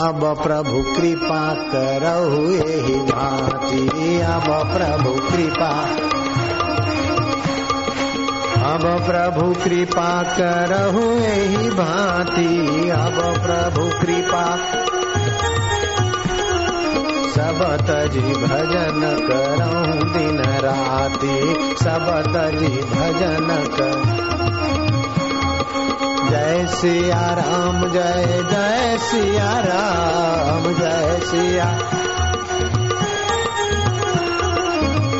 अब प्रभु कृपा करहु यही भांति। अब प्रभु कृपा। अब प्रभु कृपा करहु यही भांति। अब प्रभु कृपा। सब तजी भजन करहु दिन राति। सब तजी भजन कर जय सिया राम, जय जय सिया राम, जय सिया।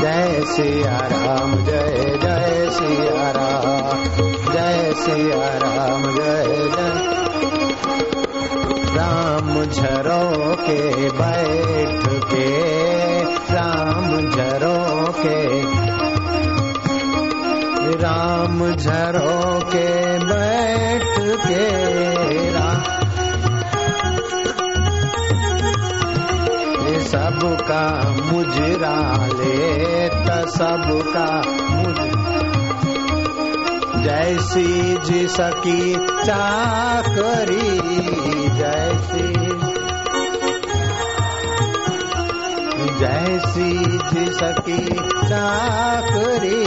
जय सिया राम, जय जय सिया राम, जय सिया राम, जय जय। मुजरा ले सबका जैसी जी सकी चाकरी, जैसी जैसी जी सकी चाकरी,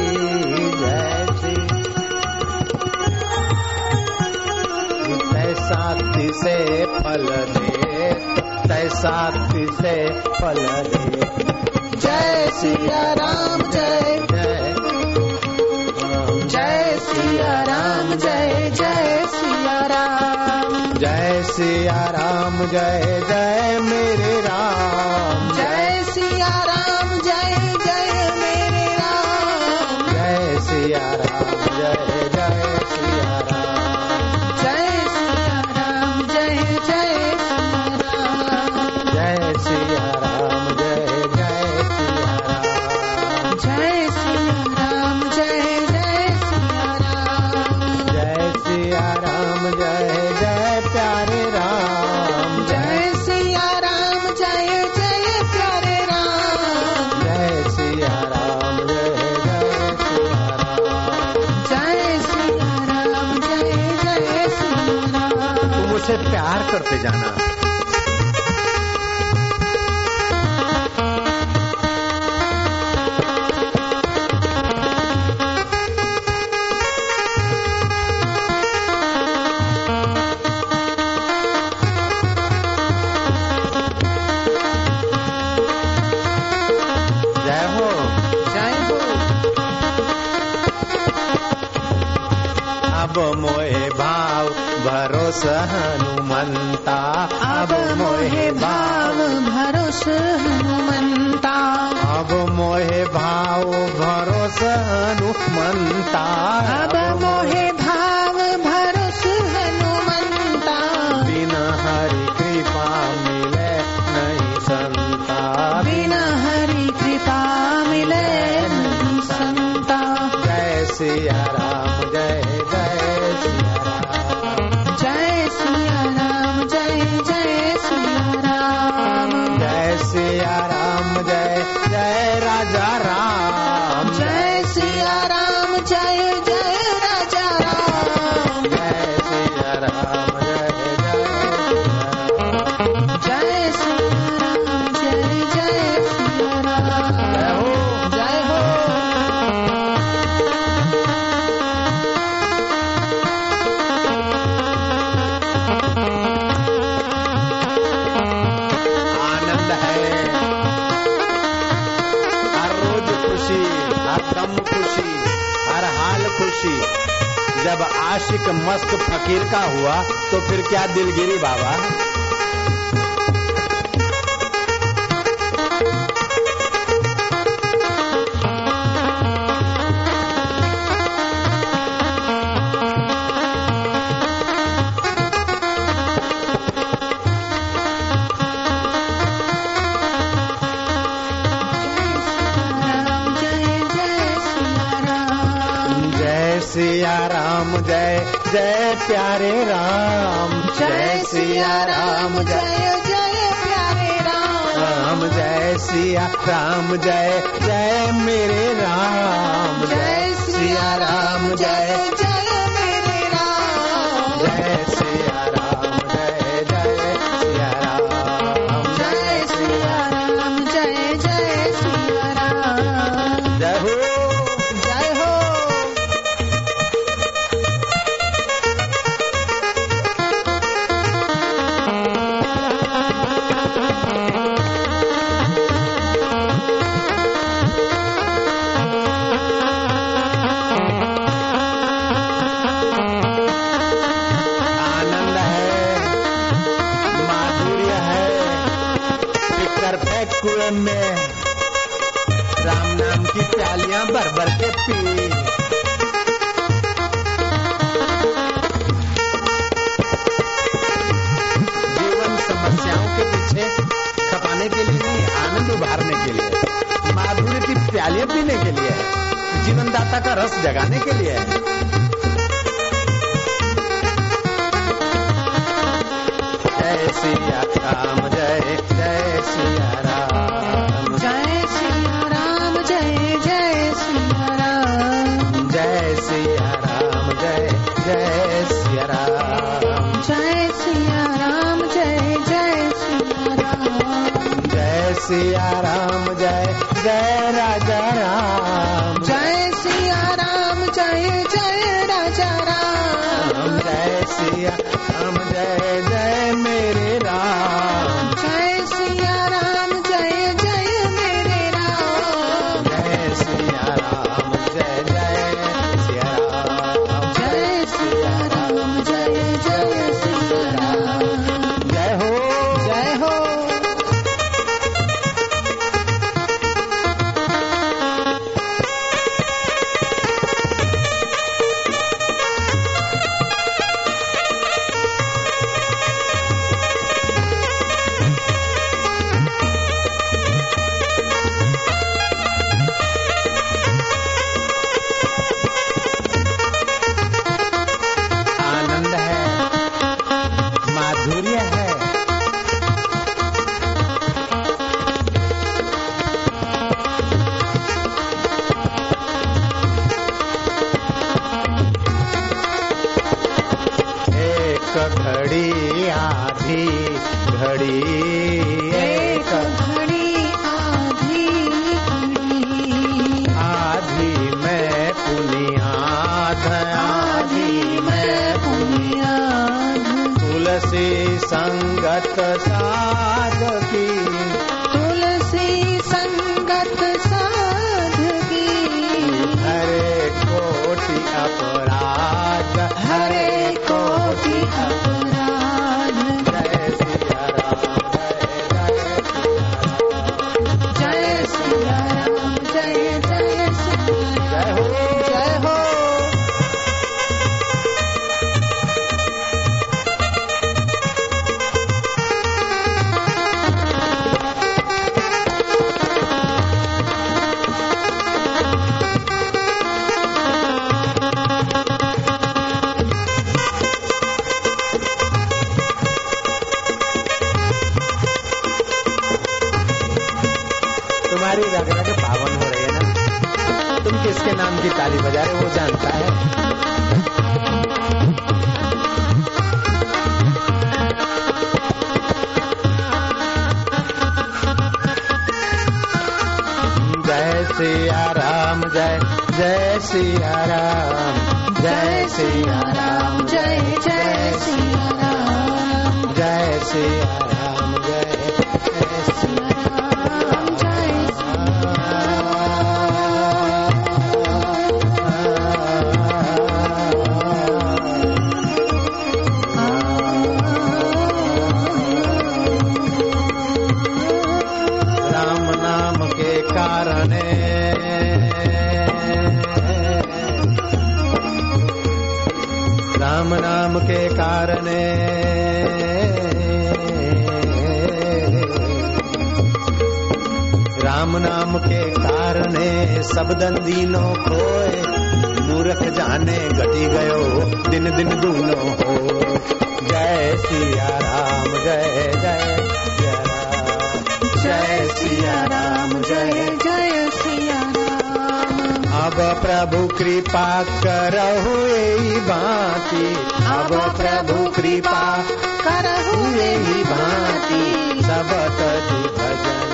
जैसी तैसा से फल दे, तैसा से फल दे। जय सिया राम, जय। जय सिया राम, जय जय सिया राम। जय सिया राम, जय जय मेरे राम। करते जाना। अब मोहे भाव भरोसा हनुमंता अब मोहे भाव भरोस हनुमंता अब मोहे भाव भरोसा हनुमंता अब मोहे राम जय जय राजा राम। खुशी जब आशिक मस्त फकीर का हुआ तो फिर क्या दिलगिरी बाबा? सिया राम जय जय प्यारे राम। जय सिया राम जय जय प्यारे राम। राम जय सिया, राम, जय जय मेरे राम। जय सिया राम जय जय मेरे राम। जय सिया कुएँ में। राम नाम की प्यालियाँ भर भर के पी। जीवन समस्याओं के पीछे खपाने के लिए आनंद उभारने के लिए। माधुर्य की प्यालियाँ पीने के लिए। है जीवन दाता का रस जगाने के लिए। सिया राम, जय जय सिया जय घड़ी आधी घड़ी एक एक घड़ी आधी घड़ी आधी में पुनियाद आधी मैं बुनियाद तुलसी संगत साधकी रग रग पावन हो रही है ना। तुम किसके नाम की ताली बजा रहे वो जानता है। जय सिया राम, जय जय सिया राम, जय सिया राम, जय जय सिया राम, जय सिया राम, जय जय सिया कारण। राम नाम के कारण सब दंदीनो खोए, मूर्ख जाने घटी गयो, दिन दिन दूनो हो। जय सिया राम, जय जय जय सिया राम, जय जय अब प्रभु कृपा करहु भांति। अब प्रभु कृपा करहु भांति। सब तज भजन